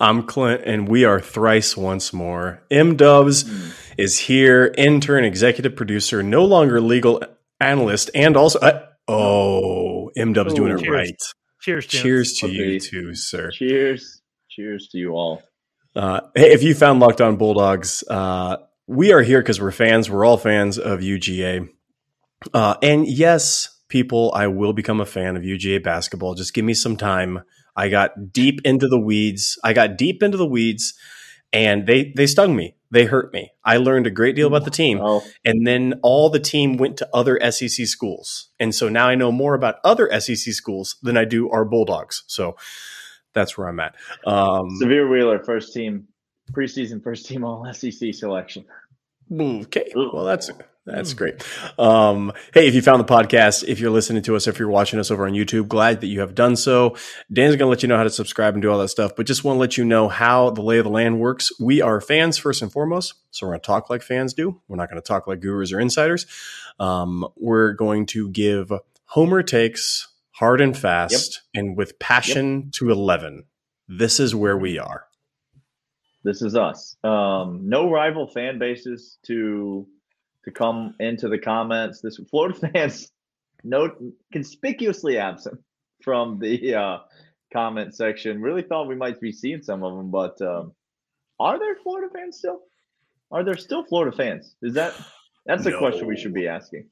I'm Clint, and we are thrice once more. M Dubs mm. is here, intern, executive producer, no longer legal analyst, and also uh, oh, M Dubs doing it cheers. right. Cheers, cheers to okay. you too, sir. Cheers, cheers to you all. Uh, hey, if you found Locked On Bulldogs, uh, we are here because we're fans. We're all fans of UGA, uh, and yes people, I will become a fan of UGA basketball. Just give me some time. I got deep into the weeds. I got deep into the weeds and they they stung me. They hurt me. I learned a great deal about the team. Oh. And then all the team went to other SEC schools. And so now I know more about other SEC schools than I do our Bulldogs. So that's where I'm at. Um, Sahvir Wheeler, first team, preseason first team all SEC selection. Okay. Well, that's that's great. Um, hey, if you found the podcast, if you're listening to us, if you're watching us over on YouTube, glad that you have done so. Dan's going to let you know how to subscribe and do all that stuff, but just want to let you know how the lay of the land works. We are fans first and foremost, so we're going to talk like fans do. We're not going to talk like gurus or insiders. Um, we're going to give Homer takes hard and fast yep. and with passion yep. to 11. This is where we are. This is us. Um, no rival fan bases to to come into the comments. This Florida fans, no conspicuously absent from the uh, comment section. Really thought we might be seeing some of them, but um, are there Florida fans still? Are there still Florida fans? Is that that's a no. question we should be asking?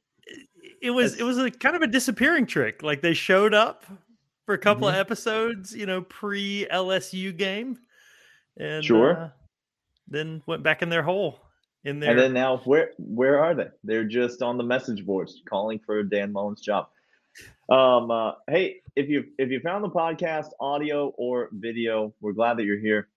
It was that's, it was a kind of a disappearing trick. Like they showed up for a couple mm-hmm. of episodes, you know, pre LSU game, and sure, uh, then went back in their hole in there. And then now, where where are they? They're just on the message boards calling for Dan Mullen's job. Um, uh, hey, if you if you found the podcast, audio or video, we're glad that you're here.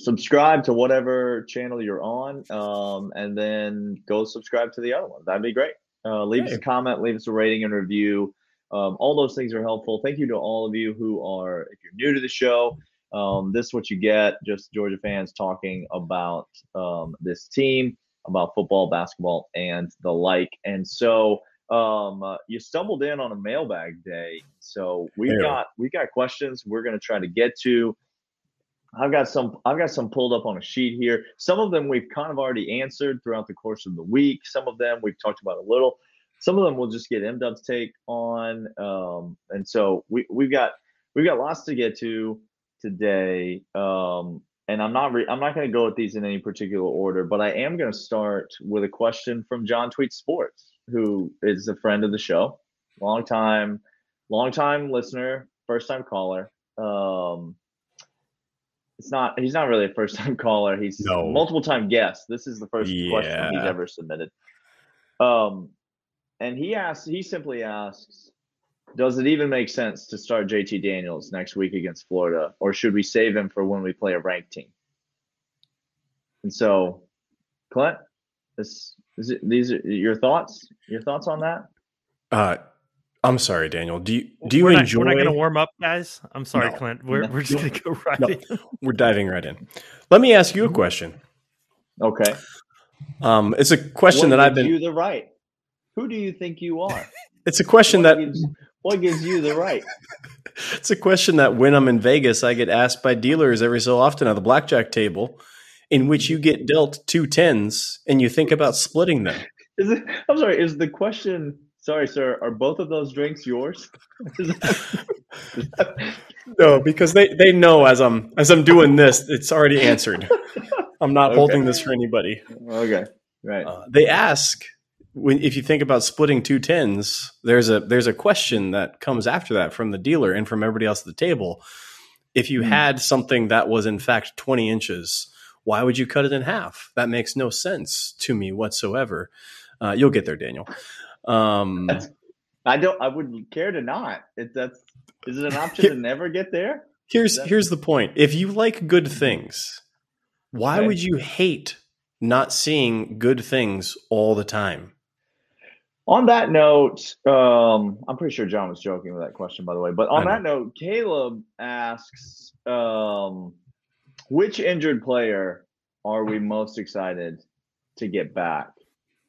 Subscribe to whatever channel you're on, um, and then go subscribe to the other one. That'd be great. Uh, leave hey. us a comment, leave us a rating and review. Um, all those things are helpful. Thank you to all of you who are, if you're new to the show, um, this is what you get just Georgia fans talking about um, this team, about football, basketball, and the like. And so um, uh, you stumbled in on a mailbag day. So we yeah. got we got questions we're going to try to get to. I've got some I've got some pulled up on a sheet here. Some of them we've kind of already answered throughout the course of the week. Some of them we've talked about a little. Some of them we'll just get M Dub's take on. Um, and so we we've got we've got lots to get to today. Um, and I'm not re- I'm not going to go with these in any particular order, but I am going to start with a question from John Tweet Sports, who is a friend of the show, long time, long time listener, first time caller. Um, it's not he's not really a first time caller. He's no. multiple time guest. This is the first yeah. question he's ever submitted. Um, and he asks, he simply asks, does it even make sense to start JT Daniels next week against Florida, or should we save him for when we play a ranked team? And so, Clint, this is it, these are your thoughts. Your thoughts on that? Uh, I'm sorry, Daniel. Do you do you we're enjoy? Not, we're not going to warm up, guys. I'm sorry, no. Clint. We're we're just going to go right. No, in. We're diving right in. Let me ask you a question. Okay. Um, it's a question what that I've been. You the right. Who do you think you are? it's a question what that. Gives, what gives you the right? it's a question that when I'm in Vegas, I get asked by dealers every so often at the blackjack table, in which you get dealt two tens and you think about splitting them. Is it, I'm sorry. Is the question? Sorry, sir. Are both of those drinks yours? no, because they, they know as I'm as I'm doing this, it's already answered. I'm not okay. holding this for anybody. Okay, right. Uh, they ask when if you think about splitting two tens, there's a there's a question that comes after that from the dealer and from everybody else at the table. If you mm. had something that was in fact 20 inches, why would you cut it in half? That makes no sense to me whatsoever. Uh, you'll get there, Daniel. Um, I don't. I would care to not. If that's is it an option to never get there? Here's here's the point. If you like good things, why okay. would you hate not seeing good things all the time. On that note, um, I'm pretty sure John was joking with that question, by the way. But on that note, Caleb asks, um, which injured player are we most excited to get back?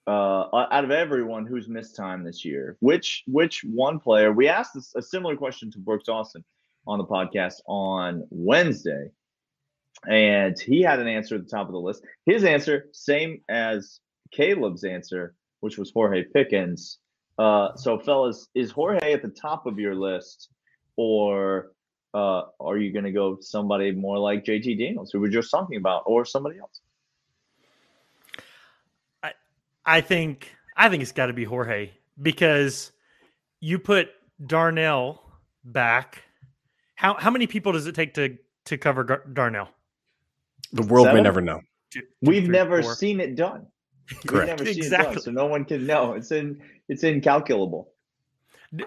Uh, out of everyone who's missed time this year, which which one player? We asked this, a similar question to Brooks Austin on the podcast on Wednesday, and he had an answer at the top of the list. His answer, same as Caleb's answer, which was Jorge Pickens. Uh, so, fellas, is Jorge at the top of your list, or uh, are you going to go somebody more like JT Daniels, who we are just talking about, or somebody else? I I think I think it's got to be Jorge because you put Darnell back. How how many people does it take to to cover Gar- Darnell? The world Seven? may never know. Two- two, We've three, never four. seen it done. We've Correct. never seen it Exactly. done, so no one can know. It's in it's incalculable.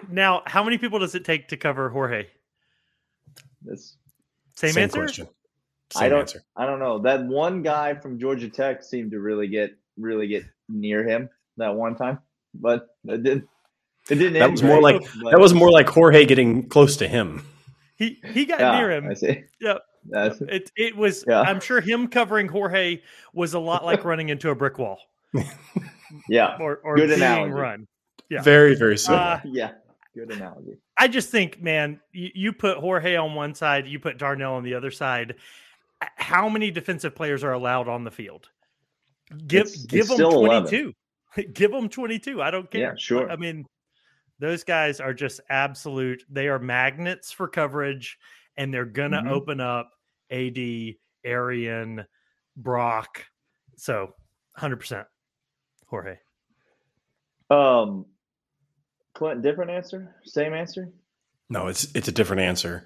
Now, how many people does it take to cover Jorge? It's, Same, answer. question. I Same don't- answer. I don't know. That one guy from Georgia Tech seemed to really get really get near him that one time, but it didn't. It didn't. That end was more like but- that was more like Jorge getting close to him. He he got yeah, near him. I see. Yep. That's, It it was. Yeah. I'm sure him covering Jorge was a lot like running into a brick wall yeah, or or Good being analogy. run. Yeah. Very very similar. Uh, yeah. Good analogy. I just think, man, you, you put Jorge on one side, you put Darnell on the other side. How many defensive players are allowed on the field? Give It's- give it's them 22. give them 22. I don't care. Yeah, sure. I mean, those guys are just absolute. They are magnets for coverage, and they're gonna Mhm. open up AD, Arian, Brock. So, hundred percent, Jorge. Um, Clint, different answer, same answer. no, it's it's a different answer.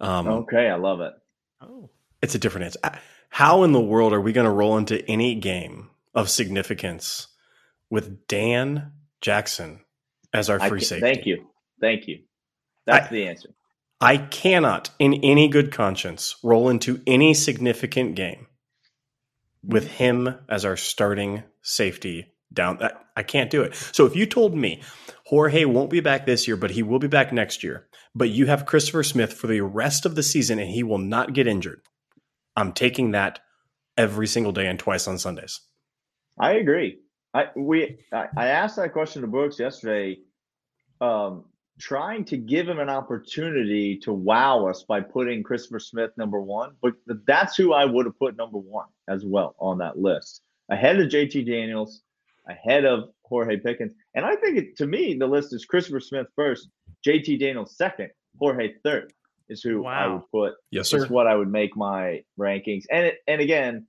Um, Okay, I love it. Oh, It's a different answer. Uh, How in the world are we going to roll into any game of significance with Dan Jackson as our free safety? Thank you, thank you. That's the answer. I cannot, in any good conscience, roll into any significant game with him as our starting safety down. I, I can't do it. So if you told me Jorge won't be back this year, but he will be back next year, but you have Christopher Smith for the rest of the season and he will not get injured, I'm taking that every single day and twice on Sundays. I agree. I we I, I asked that question to Brooks yesterday, um, trying to give him an opportunity to wow us by putting Christopher Smith number one. But that's who I would have put number one as well on that list, ahead of JT Daniels, ahead of Jorge Pickens. And I think it, to me the list is Christopher Smith first, JT Daniels second, Jorge third is who I would put Yes, is what I would make my rankings. And it, and again,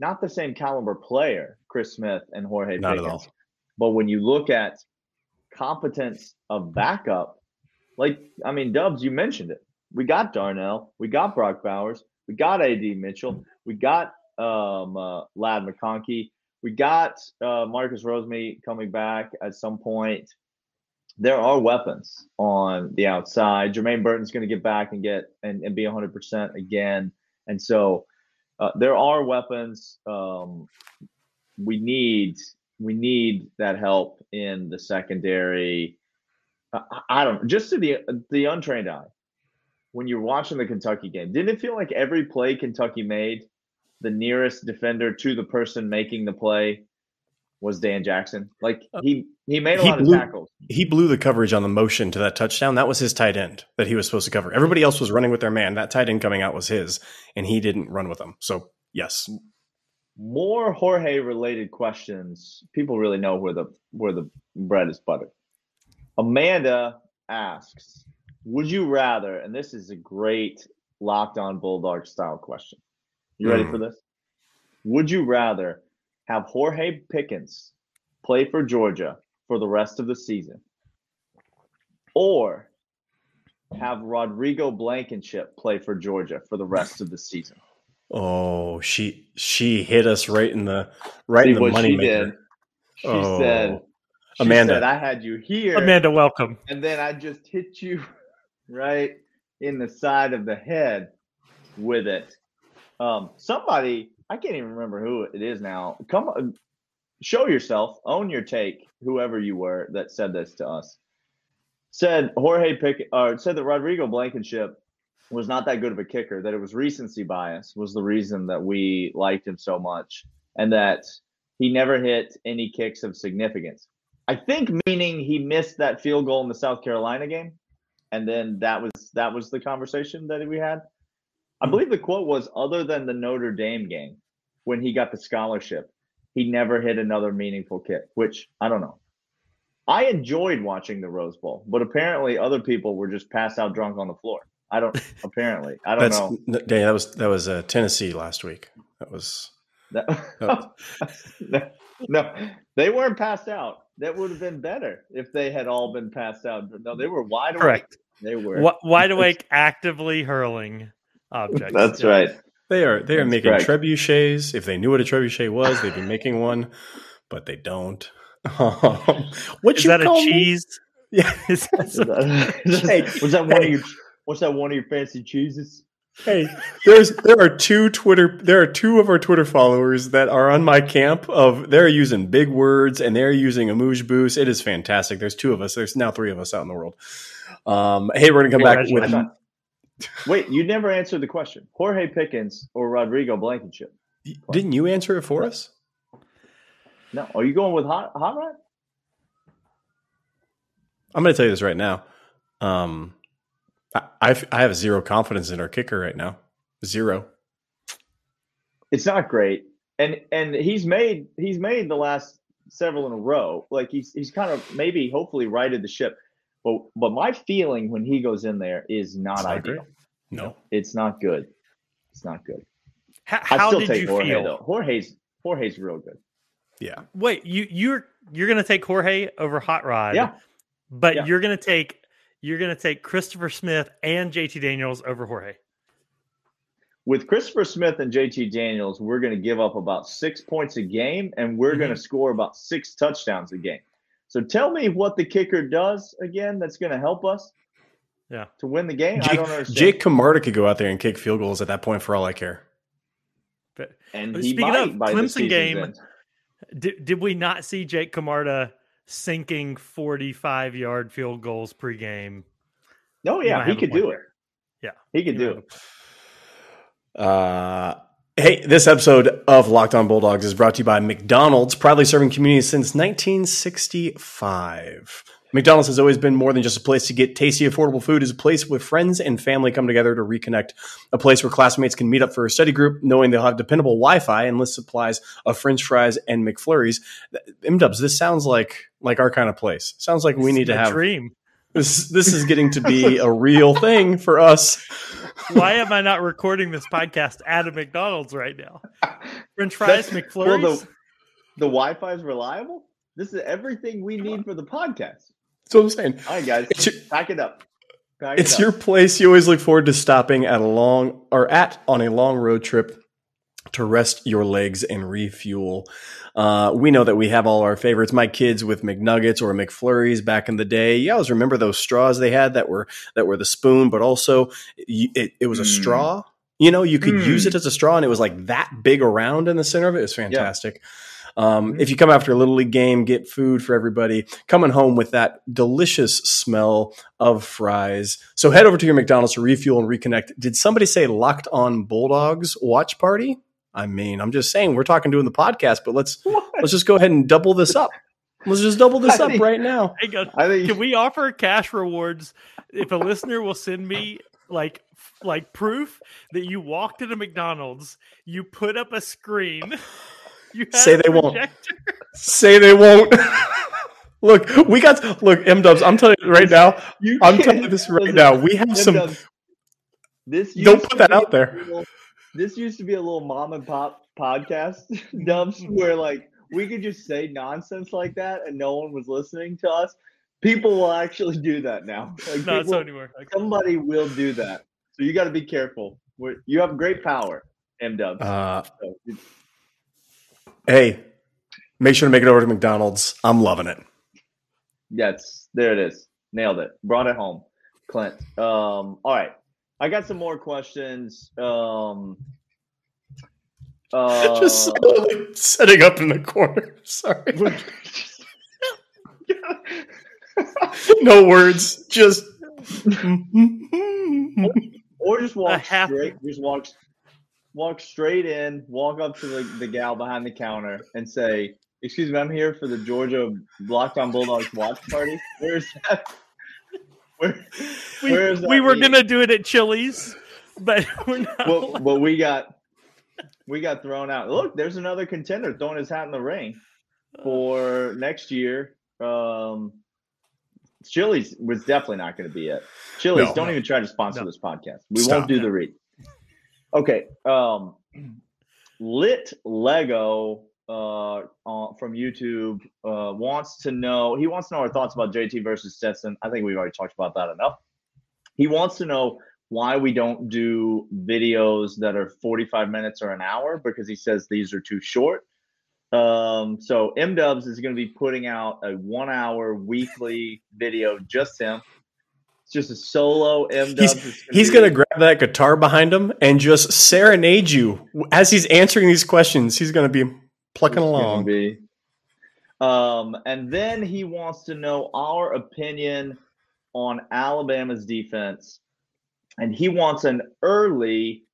not the same caliber player, Chris Smith and Jorge Not at Pickens. all. But when you look at competence of backup, like I mean, Dubs, you mentioned it. We got Darnell, we got Brock Bowers, we got AD Mitchell, we got um, uh, Ladd McConkey, we got uh, Marcus Rosemead coming back at some point. There are weapons on the outside. Jermaine Burton's going to get back and get and, and be 100% again. And so uh, there are weapons. Um, we need we need that help in the secondary. I, I don't just to the the untrained eye. When you're watching the Kentucky game, didn't it feel like every play Kentucky made, the nearest defender to the person making the play was Dan Jackson? Like uh, he he made a He lot blew- of tackles. He blew the coverage on the motion to that touchdown. That was his tight end that he was supposed to cover. Everybody else was running with their man. That tight end coming out was his, and he didn't run with them. So, yes. more Jorge related questions. People really know where the where the bread is buttered. Amanda asks, "Would you rather?" And this is a great locked on bulldog style question. You ready Mm. for this? Would you rather have Jorge Pickens play for Georgia for the rest of the season, or have Rodrigo Blankenship play for Georgia for the rest of the season? Oh, she she hit us right in the right See in the money she maker. did. She Oh. said, she Amanda. said, I had you here, Amanda, welcome. and then I just hit you right in the side of the head with it. Um, somebody I can't even remember who it is now. Come on, show yourself, own your take, whoever you were that said this to us. Said Jorge Pick or said that Rodrigo Blankenship was not that good of a kicker, that it was recency bias was the reason that we liked him so much, and that he never hit any kicks of significance. I think meaning he missed that field goal in the South Carolina game, and then that was that was the conversation that we had. I believe the quote was other than the Notre Dame game when he got the scholarship, he never hit another meaningful kick, which I don't know. I enjoyed watching the Rose Bowl, but apparently other people were just passed out drunk on the floor. I don't apparently. I don't That's know. n- Danny. That was that was uh, Tennessee last week. That was That, Oh. no, no, they weren't passed out. That would have been better if they had all been passed out. No, they were wide awake. Correct. They were. Wi- Wide awake, actively hurling objects. That's Yeah. right. they are they are That's making correct. trebuchets. If they knew what a trebuchet was, they'd be making one, but they don't. what Is you that a call me? cheese? Yeah. Is that Is some- Hey, was that one hey. of your? What's that one of your fancy cheeses? Hey, there's there are two Twitter there are two of our Twitter followers that are on my camp of they're using big words and they're using amuse-bouche. It is fantastic. There's two of us. There's now three of us out in the world. Um, hey, we're gonna come back with Congratulations. Wait, you never answered the question. Jorge Pickens or Rodrigo Blankenship? didn't you answer it for us? No, are you going with Hot Hot Rod? I'm gonna tell you this right now. Um, I I've, I have zero confidence in our kicker right now. Zero. It's not great, and and he's made he's made the last several in a row. Like he's he's kind of maybe hopefully righted the ship. But but my feeling when he goes in there is not not ideal. great. No. It's not good. It's not good. How, I still did take you Jorge feel? though. Jorge's Jorge's real good. Yeah. Wait, you you're you're gonna take Jorge over Hot Rod? Yeah. but Yeah. you're gonna take you're gonna take Christopher Smith and JT Daniels over Jorge. With Christopher Smith and JT Daniels, we're going to give up about six points a game, and we're mm-hmm. going to score about six touchdowns a game. So tell me what the kicker does again that's going to help us Yeah. to win the game. I Jake, don't understand. Jake Camarda could go out there and kick field goals at that point for all I care. But and he speaking might of by Clemson game, end. did did we not see Jake Camarda sinking 45 yard field goals pregame? Oh You yeah, he could do there. it. Yeah. He could You do might it. Uh, hey, this episode of Locked On Bulldogs is brought to you by McDonald's, proudly serving communities since 1965. McDonald's has always been more than just a place to get tasty, affordable food. It's a place where friends and family come together to reconnect. A place where classmates can meet up for a study group, knowing they'll have dependable Wi-Fi and list supplies of French fries and McFlurries. M Dubs, this sounds like like our kind of place. Sounds like we It's need to have dream. This. This is getting to be a real thing for us. Why am I not recording this podcast at a McDonald's right now? French fries, That's- McFlurries. Well, the, the Wi-Fi is reliable. This is everything we need for the podcast. That's what I'm saying. All right, guys, It's your- pack it up. Pack It's it your place you always look forward to stopping at a long or at on a long road trip to rest your legs and refuel. Uh, we know that we have all our favorites. My kids with McNuggets or McFlurries back in the day. You always remember those straws they had that were that were the spoon, but also y- it, it was a Mm. straw. You know, you could Mm. use it as a straw, and it was like that big around in the center of it. It was fantastic. Um, Mhm. If you come after a little league game, get food for everybody. Coming home with that delicious smell of fries. So head over to your McDonald's to refuel and reconnect. Did somebody say locked on Bulldogs watch party? I mean, I'm just saying we're talking doing the podcast, but let's let's just go ahead and double this up. Let's just double this I up think- right now. On. Think Can we offer cash rewards if a listener will send me like like proof that you walked into McDonald's, you put up a screen, you had Say a they won't. Say they won't. look, we got look, M Dubs. I'm telling you right now. you I'm telling you this right now. We have Tim some. This Don't put that out there. little- this used to be a little mom and pop podcast, Dubs, where like we could just say nonsense like that and no one was listening to us. People will actually do that now. Like Not people- so anymore. Okay. somebody will do that. So you got to be careful. We're, you have great power, M Dubs. Uh, So hey, make sure to make it over to McDonald's. I'm loving it. Yes, there it is. Nailed it. Brought it home, Clint. Um, all right. I got some more questions. Um, Uh, Just slowly setting up in the corner. Sorry. no words. Just. or just walk half- straight. Just walk, walk straight in. Walk up to the, the gal behind the counter and say, "Excuse me, I'm here for the Georgia Locked On Bulldogs watch party. Where's that? Where, We, where is that we were meeting?" gonna do it at Chili's, but we're not. well, allowed. well, we got we got thrown out. Look, there's another contender throwing his hat in the ring for next year. Um, Chili's was definitely not going to be it. Chili's, No. don't even try to sponsor No. this podcast. We Stop. won't do the read. Okay. Um, Lit Lego uh, from YouTube uh, wants to know. He wants to know our thoughts about JT versus Stetson. I think we've already talked about that enough. He wants to know why we don't do videos that are 45 minutes or an hour because he says these are too short. Um, so M Dubs is going to be putting out a one hour weekly video, just him. It's just a solo M Dubs. He's, he's going to grab that guitar behind him and just serenade you as he's answering these questions. He's going to be plucking along. Be. Um, and then he wants to know our opinion on Alabama's defense, and he wants an early,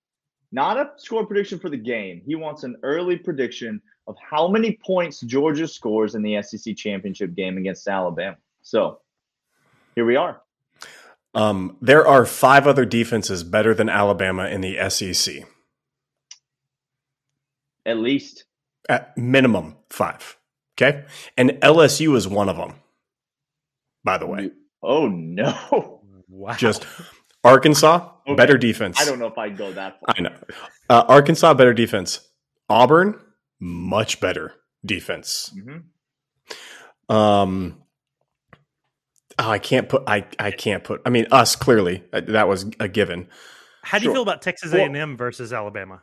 not a score prediction for the game. He wants an early prediction of how many points Georgia scores in the SEC championship game against Alabama. So here we are. Um, there are five other defenses better than Alabama in the SEC. At least At minimum, five. Okay. And LSU is one of them, by the way. Oh no! wow. Just Arkansas, Okay. better defense. I don't know if I'd go that far. I know. Uh, Arkansas, better defense. Auburn, much better defense. Mhm. Um, oh, I can't put. I I can't put. I mean, us clearly uh, that was a given. How do you Sure. feel about Texas A&M versus Alabama?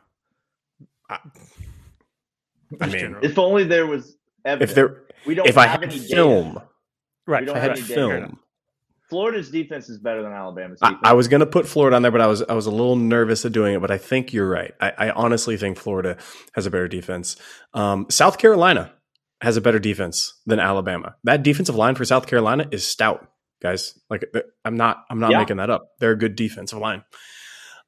I Just mean, generally. If only there was evidence. if there, we don't if I have had any data. film, right, we don't if I have had any data. film. Florida's defense is better than Alabama's I, defense. I was going to put Florida on there, but I was I was a little nervous of doing it. But I think you're right. I, I honestly think Florida has a better defense. Um, South Carolina has a better defense than Alabama. That defensive line for South Carolina is stout, guys. Like I'm not I'm not Yeah. making that up. They're a good defensive line.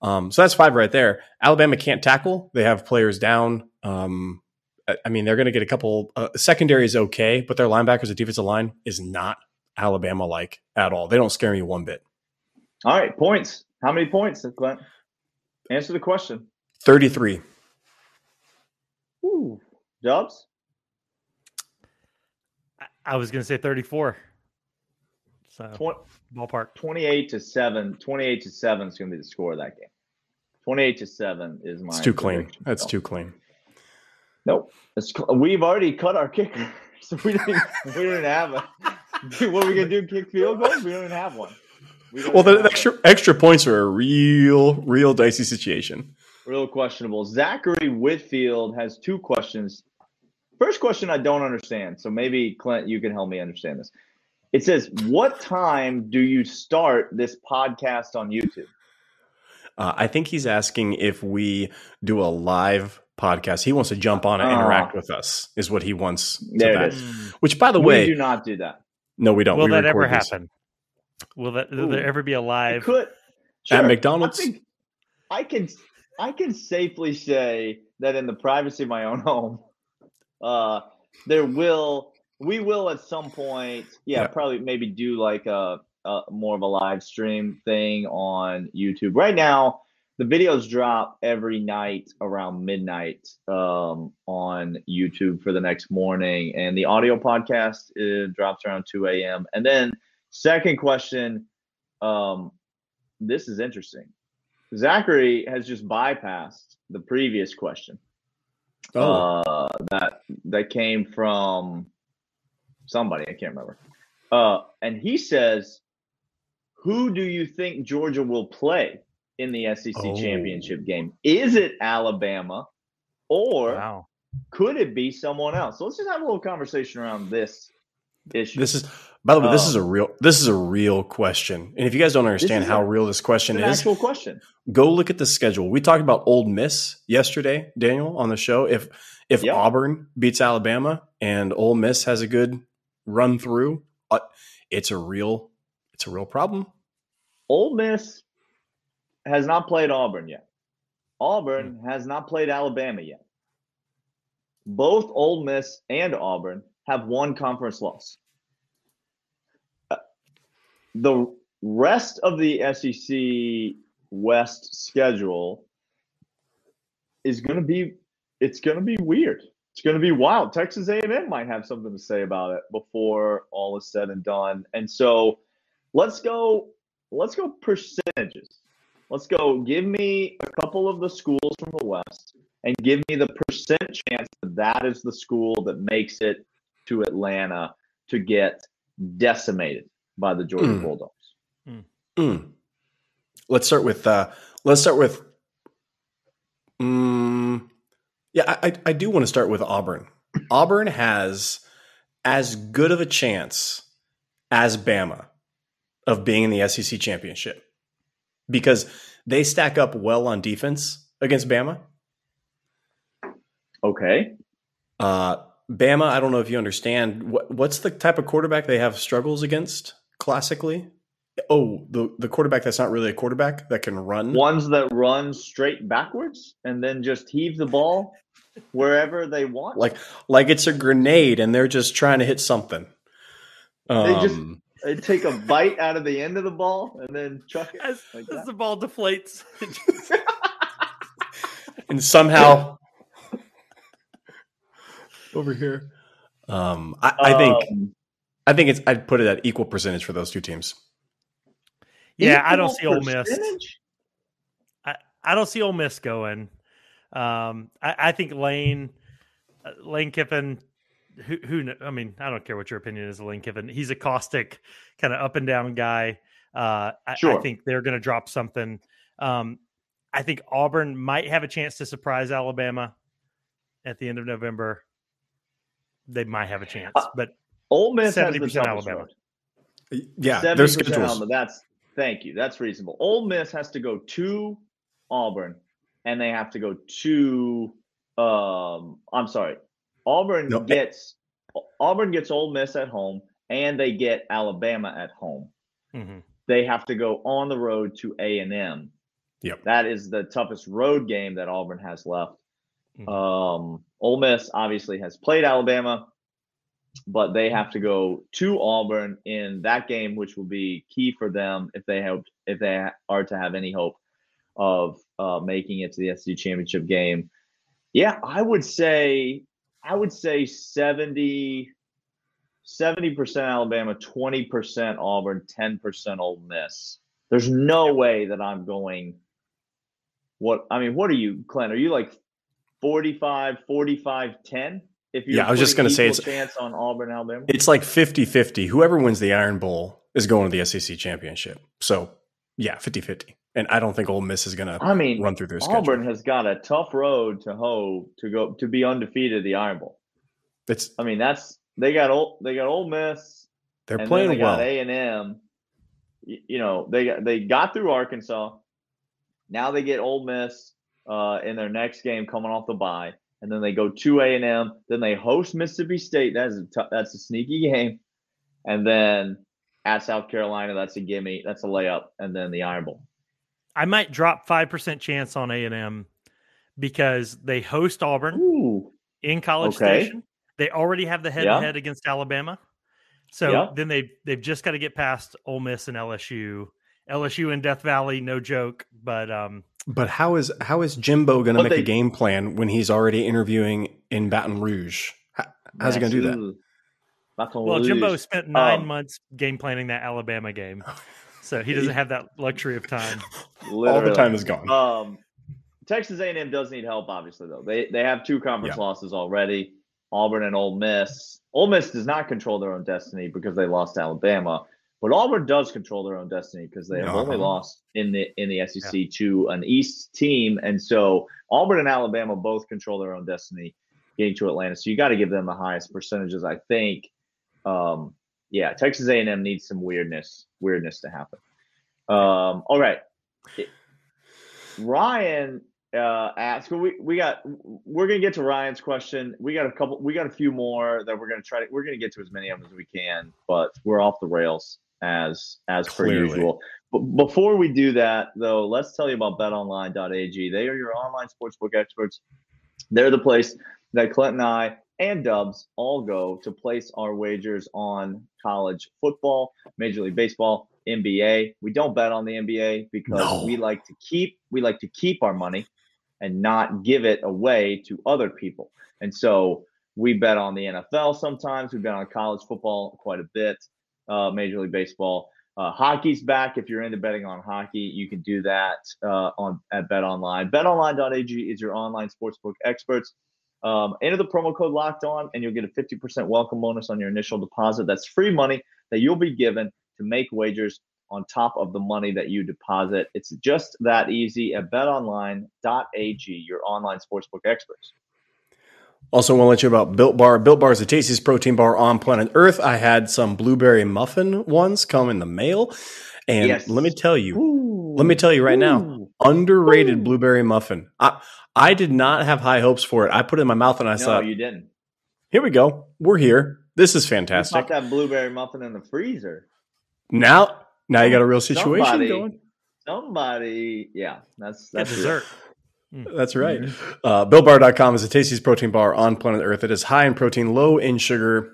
Um, so that's five right there. Alabama can't tackle. They have players down. Um, I I mean, they're going to get a couple. Uh, secondary is okay, but their linebackers, the defensive line, is not Alabama like at all. They don't scare me one bit. All right, points. How many points, Clint? Answer the question. 33. Ooh. Dubs? I- I was going to say 34. So Tw- ballpark. 28 to 7. 28 to 7 is going to be the score of that game. 28 to 7 is my It's too clean. That's So- too clean. Nope. It's, we've already cut our kicker. So we didn't, we didn't have a. What are we going to do? Kick field goals? We don't even have one. We Well, the extra extra points are a real, real dicey situation. real questionable. Zachary Whitfield has two questions. First question I don't understand, so maybe Clint, you can help me understand this. It says, "What time do you start this podcast on YouTube?" Uh, I think he's asking if we do a live podcast. He wants to jump on and Ah. interact with us. Is what he wants. to There it that. is. Mm. Which, by the we way, we do not do that. no, we don't. Will we that ever these. happen? Will that will Ooh. there ever be a live? could At McDonald's? I, think I can I can safely say that in the privacy of my own home, uh, there will we will at some point, yeah, Yeah. probably maybe do like a, a more of a live stream thing on YouTube. Right now, the videos drop every night around midnight um, on YouTube for the next morning, and the audio podcast uh, drops around two a.m. And then second question, um, this is interesting. Zachary has just bypassed the previous question Oh, uh, that that came from somebody I can't remember, uh, and he says, "Who do you think Georgia will play in the SEC Oh. championship game? Is it Alabama, or Wow. could it be someone else?" So let's just have a little conversation around this issue. This is, by the way, this is a Um, real this is a real question. And if you guys don't understand how a- real this question is, actual question. go look at the schedule. We talked about Ole Miss yesterday, Daniel, on the show. If if Yeah. Auburn beats Alabama and Ole Miss has a good run through, uh, it's a real it's a real problem. Ole Miss has not played Auburn yet. Auburn has not played Alabama yet. Both Ole Miss and Auburn have one conference loss. Uh, The rest of the SEC West schedule is going to be it's going to be weird. It's going to be wild. Texas A&M might have something to say about it before all is said and done. And so let's go let's go percentages. Let's go give me a couple of the schools from the West and give me the percent chance that that is the school that makes it to Atlanta to get decimated by the Georgia Mm. Bulldogs. Mm. Let's start with uh, let's start with. Mm, yeah, I, I I do want to start with Auburn. Auburn has as good of a chance as Bama of being in the SEC championship because they stack up well on defense against Bama. Okay. Uh, Bama, I don't know if you understand what what's the type of quarterback they have struggles against classically. Oh, the the quarterback that's not really a quarterback that can run. Ones that run straight backwards and then just heave the ball wherever they want. like like it's a grenade and they're just trying to hit something. They just- They take a bite out of the end of the ball and then chuck it. As, Like as the ball deflates. and somehow over here. Um, I, I think Um, I think it's I'd put it at equal percentage for those two teams. yeah, I don't equal see Ole Miss. percentage? I don't see Ole Miss going. Um, I, I think Lane, uh, Lane Kiffin, who, who, I mean, I don't care what your opinion is of Lane Kiffin. He's a caustic, kind of up and down guy. Uh, I, I think they're going to drop something. Um, I think Auburn might have a chance to surprise Alabama at the end of November. They might have a chance, Uh, but Ole Miss has the 70% toughest Alabama. road. Yeah, Seventy their percent schedules. Alabama. That's thank you. That's reasonable. Ole Miss has to go to Auburn, and they have to go to. Um, I'm sorry. Auburn No, I- gets Auburn gets Ole Miss at home, and they get Alabama at home. mhm. They have to go on the road to A and M. Yep. That is the toughest road game that Auburn has left. Mhm. Um, Ole Miss obviously has played Alabama, but they have to go to Auburn in that game, which will be key for them if they have if they are to have any hope of uh, making it to the SEC championship game. Yeah, I would say I would say 70 percent Alabama, twenty percent Auburn, ten percent Ole Miss. There's no way that I'm going. What I mean, what are you, Clint? Are you like 45, 45, 10? If you're Yeah, I was just gonna say it's- chance on Auburn, Alabama. It's like 50-50. Whoever wins the Iron Bowl is going to the SEC championship. So yeah, 50-50. And I don't think Ole Miss is going to I mean, run through their schedule. Auburn has got a tough road to hoe to go to be undefeated at the Iron Bowl. It's I mean, that's they got old they got Ole Miss. they're playing they well. A and M. You know, they got they got through Arkansas. Now they get Ole Miss uh, in their next game coming off the bye, and then they go to A and M. Then they host Mississippi State. That's a that's a sneaky game, and then at South Carolina, that's a gimme. That's a layup, and then the Iron Bowl. I might drop five percent chance on A and M because they host Auburn Ooh, in College Okay. Station. They already have the head to head against Alabama, so Yeah. then they they've just got to get past Ole Miss and LSU. LSU in Death Valley, no joke. But um, But how is how is Jimbo going to But make a game plan when he's already interviewing in Baton Rouge? How, how's he going to do that? Baton well, Jimbo spent nine Um, months game planning that Alabama game, so he doesn't have that luxury of time. All the time is gone. Um, Texas A&M does need help, obviously. Though they they have two conference Yeah. losses already. Auburn and Ole Miss. Ole Miss does not control their own destiny because they lost to Alabama, but Auburn does control their own destiny because they have only lost in the in the SEC to an East team, and so Auburn and Alabama both control their own destiny getting to Atlanta. So you got to give them the highest percentages, I think. um, yeah, Texas A&M needs some weirdness weirdness to happen. Um, all right, Ryan uh, asked. We we got we're gonna get to Ryan's question. We got a couple. We got a few more that we're gonna try to. We're gonna get to as many of them as we can, but we're off the rails as as Clearly. per usual. But before we do that, though, let's tell you about BetOnline.ag. They are your online sportsbook experts. They're the place that Clint and I and Dubs all go to place our wagers on college football, Major League Baseball, NBA. We don't bet on the NBA because No. we like to keep we like to keep our money and not give it away to other people. And so we bet on the NFL sometimes. We bet on college football quite a bit, uh, Major League Baseball. Uh, hockey's back. If you're into betting on hockey, you can do that uh, on at Bet Online. BetOnline.ag is your online sportsbook experts. Um, enter the promo code Locked On, and you'll get a 50% welcome bonus on your initial deposit. That's free money that you'll be given to make wagers on top of the money that you deposit. It's just that easy at BetOnline.ag, your online sportsbook experts. Also, want to let you know about Built Bar. Built Bar is the tastiest protein bar on planet Earth. I had some blueberry muffin ones come in the mail, and Yes. let me tell you, Ooh. let me tell you right now, Ooh. Underrated Ooh. blueberry muffin. I I did not have high hopes for it. I put it in my mouth and I No, thought, you didn't. here we go. We're here. This is You fantastic. popped that blueberry muffin in the freezer. Now, now you got a real situation Somebody- going. Somebody, yeah, that's Get that's real. dessert. That's right. Uh, BuiltBar.com is the tastiest protein bar on planet Earth. It is high in protein, low in sugar,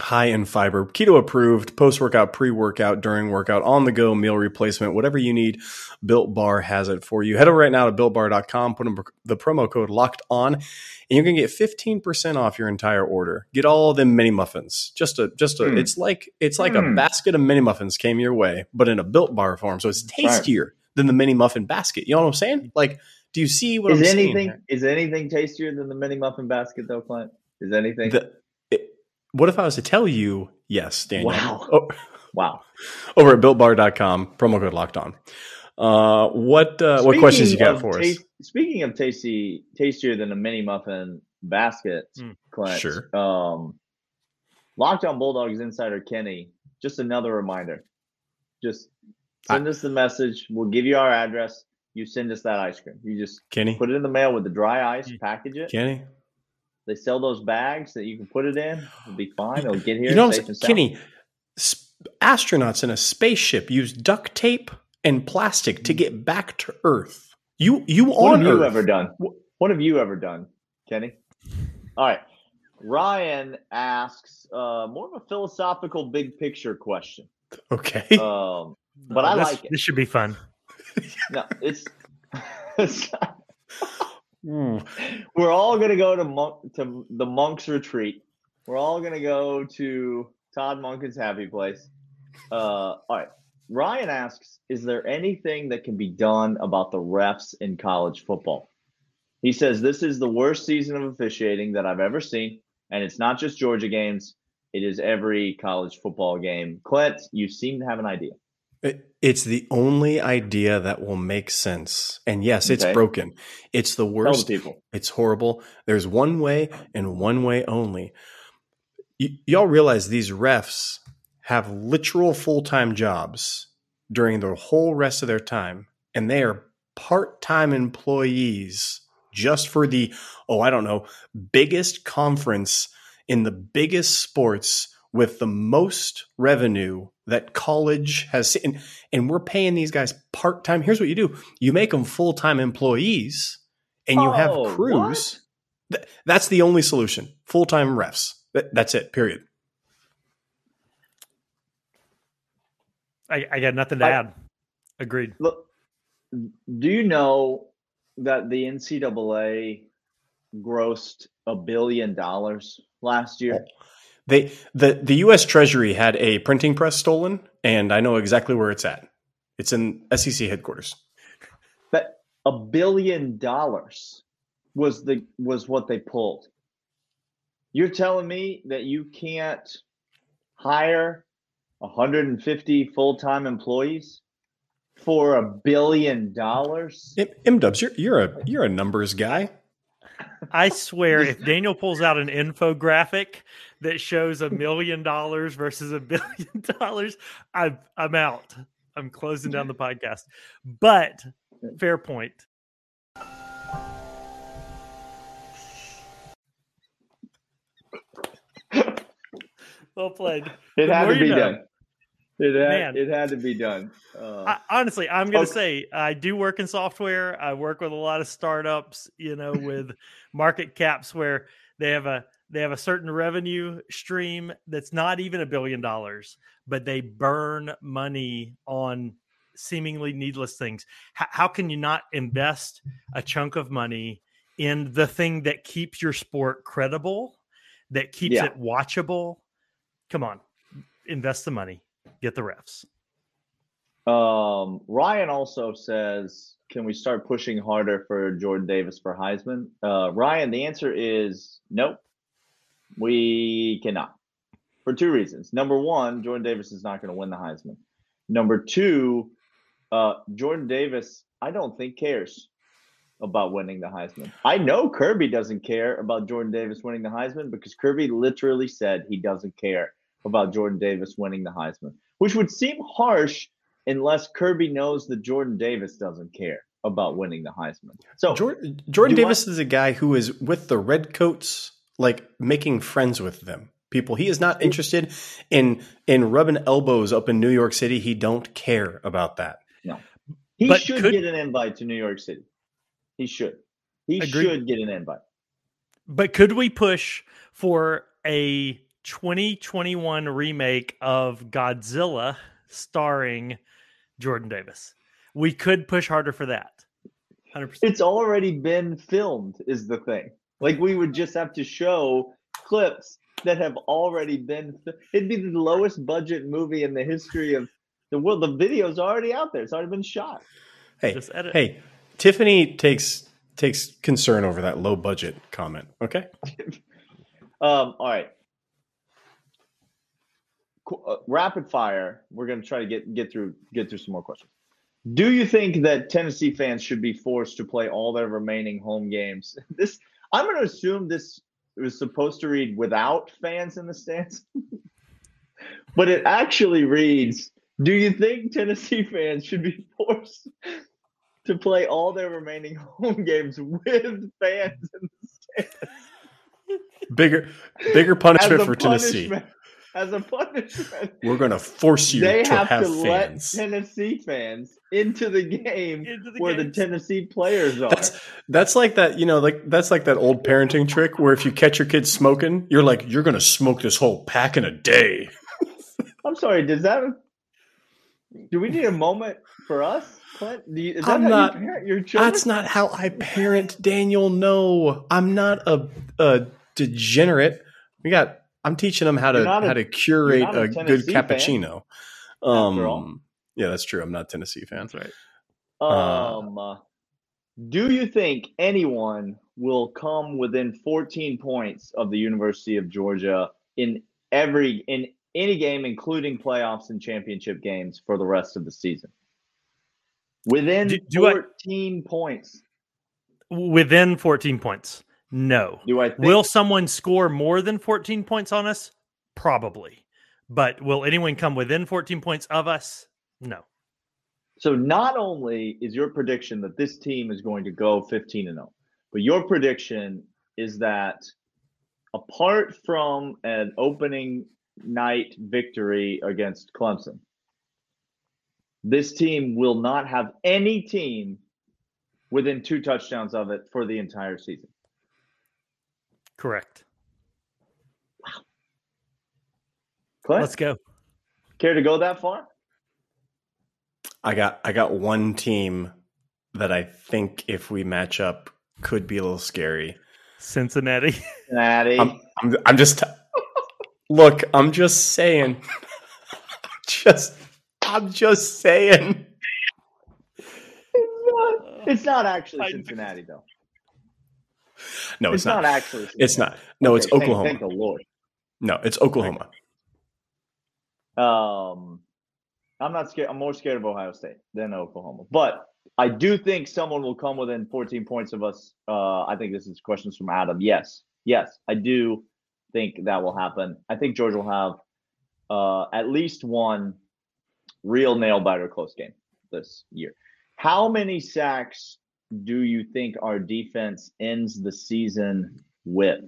high in fiber, keto approved, post workout, pre workout, during workout, on the go, meal replacement, whatever you need, Built Bar has it for you. Head over right now to BuiltBar.com, put in the promo code locked on, and you can get 15% off your entire order. Get all them mini muffins. Just a, just a, Mm. it's like, it's like a Mm. basket of mini muffins came your way, but in a Built Bar form. So it's right. tastier than the mini muffin basket. You know what I'm saying? Like, do you see what Is I'm saying? anything is anything tastier than the mini muffin basket though, Clint? Is anything? The, what if I was to tell you yes, Daniel? Wow. Oh, wow. over at builtbar.com, promo code locked on. Uh, what uh, what questions you got of for us? Speaking of tasty, tastier than a mini muffin basket, Mm. Clint. Sure. Um, Locked On Bulldogs insider Kenny. Just another reminder. Just send us the message. We'll give you our address. You send us that ice cream. You just Kenny? put it in the mail with the dry ice. Mm. Package it. Kenny? They sell those bags that you can put it in. It'll be fine. It'll get here You know what safe I'm and saying? Kenny, s- astronauts in a spaceship use duct tape and plastic to get back to Earth. You you What on have you ever done? What have you ever done, Kenny? All right. Ryan asks uh, more of a philosophical, big picture question. Okay. Um, but I like it. This should be fun. No, it's, it's Ooh. we're all gonna go to monk to the monks retreat. We're all gonna go to Todd Monken's happy place. Uh, all right. Ryan asks, is there anything that can be done about the refs in college football? He says this is the worst season of officiating that I've ever seen, and it's not just Georgia games; it is every college football game. Clint, you seem to have an idea. It- It's the only idea that will make sense. And yes, it's Okay. broken. It's the worst. people. It's horrible. There's one way and one way only. Y- y'all realize these refs have literal full time jobs during the whole rest of their time, and they are part time employees just for the, oh, I don't know, biggest conference in the biggest sports with the most revenue that college has seen. And, and we're paying these guys part time. Here's what you do you make them full time employees and you Oh, have crews. Th- that's the only solution. Full time refs. That, that's it. Period. I, I got nothing to I- add. Agreed. Look, do you know that the NCAA grossed a billion dollars last year? Oh. They the the U.S. Treasury had a printing press stolen, and I know exactly where it's at. It's in SEC headquarters. That a billion dollars was the was what they pulled. You're telling me that you can't hire 150 full-time employees for a billion dollars? M Dubs, you're you're a you're a numbers guy. I swear, if Daniel pulls out an infographic that shows a million dollars versus a billion dollars, I'm I'm out. I'm closing down the podcast. But fair point. well played. It The had to you be know. done. It had, Man. it had to be done. Uh, I, honestly, I'm going to Okay. say I do work in software. I work with a lot of startups, you know, with market caps where they have a they have a certain revenue stream that's not even a billion dollars, but they burn money on seemingly needless things. How, how can you not invest a chunk of money in the thing that keeps your sport credible, that keeps Yeah. it watchable? Come on, invest the money, get the refs. Um, Ryan also says, "Can we start pushing harder for Jordan Davis for Heisman?" Uh, Ryan, the answer is nope. We cannot for two reasons. Number one, Jordan Davis is not going to win the Heisman. Number two, uh, Jordan Davis, I don't think cares about winning the Heisman. I know Kirby doesn't care about Jordan Davis winning the Heisman because Kirby literally said he doesn't care about Jordan Davis winning the Heisman, which would seem harsh unless Kirby knows that Jordan Davis doesn't care about winning the Heisman. So Jordan, Jordan do I- Davis is a guy who is with the Redcoats, like making friends with them. People, he is not interested in in rubbing elbows up in New York City. He don't care about that. No, he But should could- get an invite to New York City. He should. He Agreed. should get an invite. But could we push for a 2021 remake of Godzilla starring Jordan Davis? We could push harder for that. 100%. It's already been filmed, is the thing. Like we would just have to show clips that have already been. It'd be the lowest budget movie in the history of the world. The video's already out there. It's already been shot. Hey, Just edit. hey, Tiffany takes takes concern over that low budget comment. Okay, Um, all right. Uh, rapid fire. We're going to try to get get through get through some more questions. Do you think that Tennessee fans should be forced to play all their remaining home games? This I'm going to assume this was supposed to read without fans in the stands, but it actually reads: Do you think Tennessee fans should be forced to play all their remaining home games with fans in the stands? bigger bigger punishment for Tennessee. Punishment- As a punishment, We're going to force you they to have, have, to let. Tennessee fans into the game Into the where the. Tennessee players are. That's that's like that, you know, like that's like that old parenting trick where if you catch your kid smoking, you're like, you're gonna smoke this whole pack in a day. I'm sorry. Does that? Do we need a moment for us, Clint? You, is that I'm how not- you parent your children? That's not how I parent Daniel. No, I'm not a, a degenerate. We got. I'm teaching them how to a- how to curate a a, good Tennessee fan, cappuccino. after all. Um, yeah, that's true. I'm not a Tennessee fan. That's right. Uh, Um, uh, do you think anyone will come within 14 points of the University of Georgia in every in any game, including playoffs and championship games for the rest of the season? Within Do- do I- 14 points. Within 14 points. No. Do I think Will someone score more than 14 points on us? Probably. But will anyone come within 14 points of us? No. so? Not only is your prediction that this team is going to go 15 and 0, but your prediction is that apart from an opening night victory against Clemson, this team will not have any team within two touchdowns of it for the entire season. Correct. Clint, Let's go. care to go that far? I got I got one team that I think if we match up could be a little scary. Cincinnati. Natty. I'm I'm, I'm just look. I'm just saying. just I'm just saying. it's not it's not actually Cincinnati, though. No, It's, it's, not. not. actually. It's not. No, it's Okay, thank- Oklahoma. Thank, the Lord. No, it's Oklahoma. Um, I'm not scared. I'm more scared of Ohio State than Oklahoma. But I do think someone will come within 14 points of us. Uh, I think this is questions from Adam. Yes, yes, I do think that will happen. I think George will have uh, at least one real nail biter close game this year. How many sacks do you think our defense ends the season with?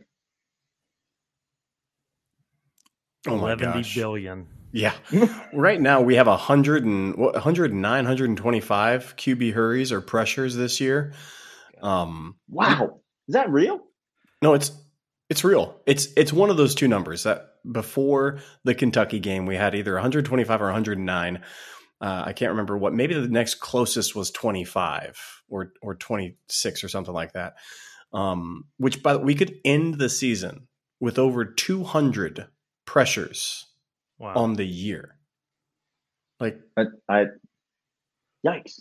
Oh my 70 gosh. billion. Yeah. right now we have 100 and what 109, 125 QB hurries or pressures this year. Um Wow, is that real? no, it's it's real. It's it's one of those two numbers that before the Kentucky game we had either 125 or 109. Uh, I can't remember what. Maybe the next closest was 25 or or 26 or something like that. Um, which by the we could end the season with over 200 pressures Wow. on the year. Like I, I yikes.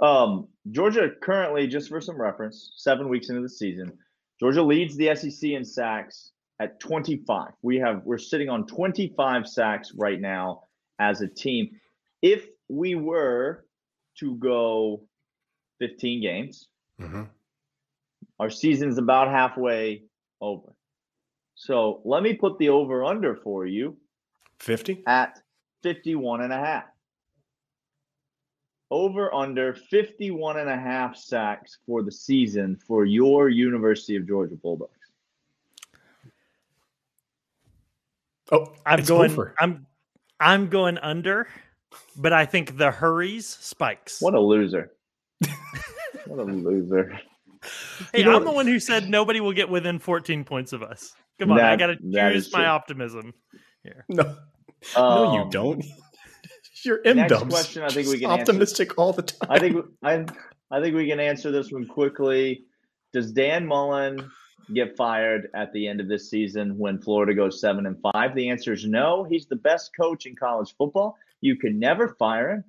Um, Georgia currently, just for some reference, seven weeks into the season, Georgia leads the SEC in sacks at 25. We have we're sitting on 25 sacks right now as a team. If we were to go 15 games, mhm. our season's about halfway over. So let me put the over under for you 50? at 51 and a half. Over under 51 and a half sacks for the season for your University of Georgia Bulldogs. Oh, I'm going over. I'm I'm going under, but I think the hurries spikes. What a loser. what a loser. hey, you know- I'm the one who said nobody will get within 14 points of us. Come on, I got to that is choose my true. optimism here. No, no, you Um, don't. You're M next question I think we can answer. optimistic all the time. I think I I think we can answer this one quickly. Does Dan Mullen get fired at the end of this season when Florida goes seven and five? The answer is no. He's the best coach in college football. You can never fire him.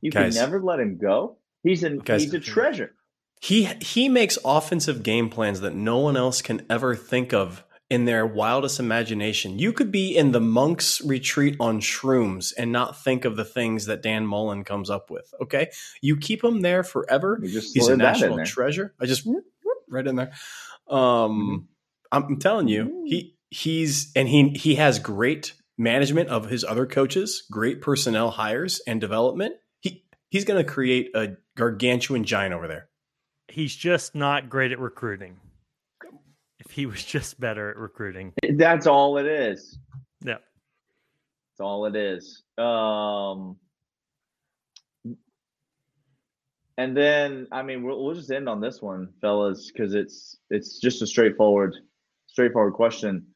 You Guys. can never let him go. He's an Guys. he's a treasure. he he makes offensive game plans that no one else can ever think of in their wildest imagination. You could be in the monks retreat on shrooms and not think of the things that Dan Mullen comes up with. Okay, you keep him there forever. He's a slid that in national treasure. I just whoop, whoop, right in there. Um, I'm, I'm telling you, he he's and he he has great management of his other coaches, great personnel hires and development. He he's going to create a gargantuan giant over there. He's just not great at recruiting. If he was just better at recruiting. That's all it is. Yeah. That's all it is. Um, and then, I mean, we'll, we'll just end on this one, fellas, because it's it's just a straightforward, straightforward question.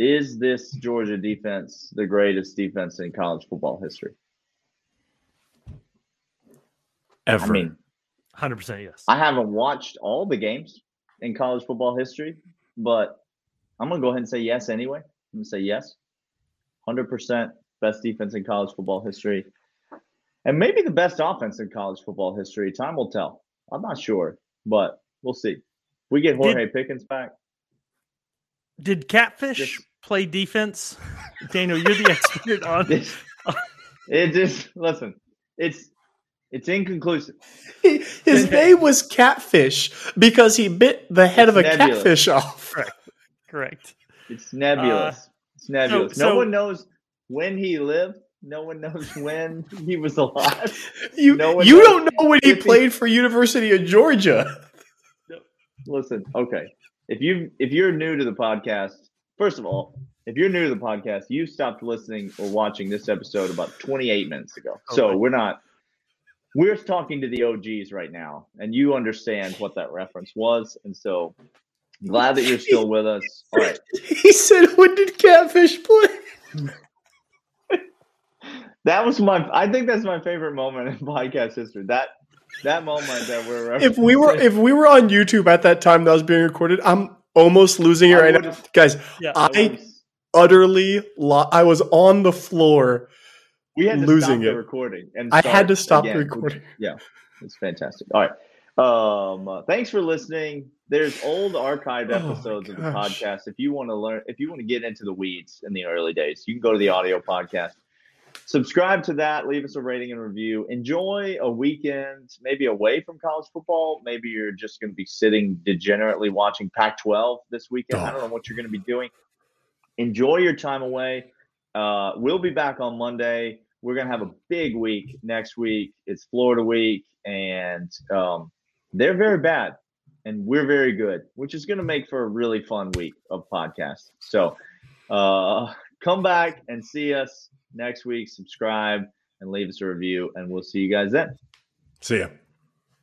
Is this Georgia defense the greatest defense in college football history? Ever. I mean, 100% yes. I haven't watched all the games in college football history, but I'm gonna go ahead and say yes anyway. I'm gonna say yes. Hundred percent best defense in college football history. And maybe the best offense in college football history. Time will tell. I'm not sure, but we'll see. We get George Pickens back. Did Catfish Just- play defense? Daniel, you're the expert on this. it just listen, it's it's inconclusive. His name was Catfish because he bit the head of a nebulous. catfish off. correct. It's nebulous. Uh, it's nebulous. so- no one knows when he lived. No one knows when he was alive. You No you don't know when he- played for University of Georgia. Listen, okay. If you if you're new to the podcast, first of all, if you're new to the podcast, you stopped listening or watching this episode about 28 minutes ago. Oh, so we're not we're talking to the OGs right now, and you understand what that reference was, and so glad that you're still with us. All right. He said, "When did Catfish play?" That was my I think that's my favorite moment in podcast history. That that moment that we're If we were if we were on YouTube at that time that was being recorded, I'm almost losing it I right now, guys. Yeah. I utterly lo- I was on the floor. we had to losing it. recording and I had to stop again. the recording. Yeah, it's fantastic. All right. Um, uh, thanks for listening. There's old archived Oh episodes of the podcast. If you want to learn, if you want to get into the weeds in the early days, you can go to the audio podcast. Subscribe to that. Leave us a rating and review. Enjoy a weekend, maybe away from college football. Maybe you're just going to be sitting degenerately watching Pac 12 this weekend. Oh. I don't know what you're going to be doing. Enjoy your time away. Uh, we'll be back on Monday. We're going to have a big week next week. It's Florida week, and um, they're very bad, and we're very good, which is going to make for a really fun week of podcasts. So uh, come back and see us next week. Subscribe and leave us a review, and we'll see you guys then. See ya.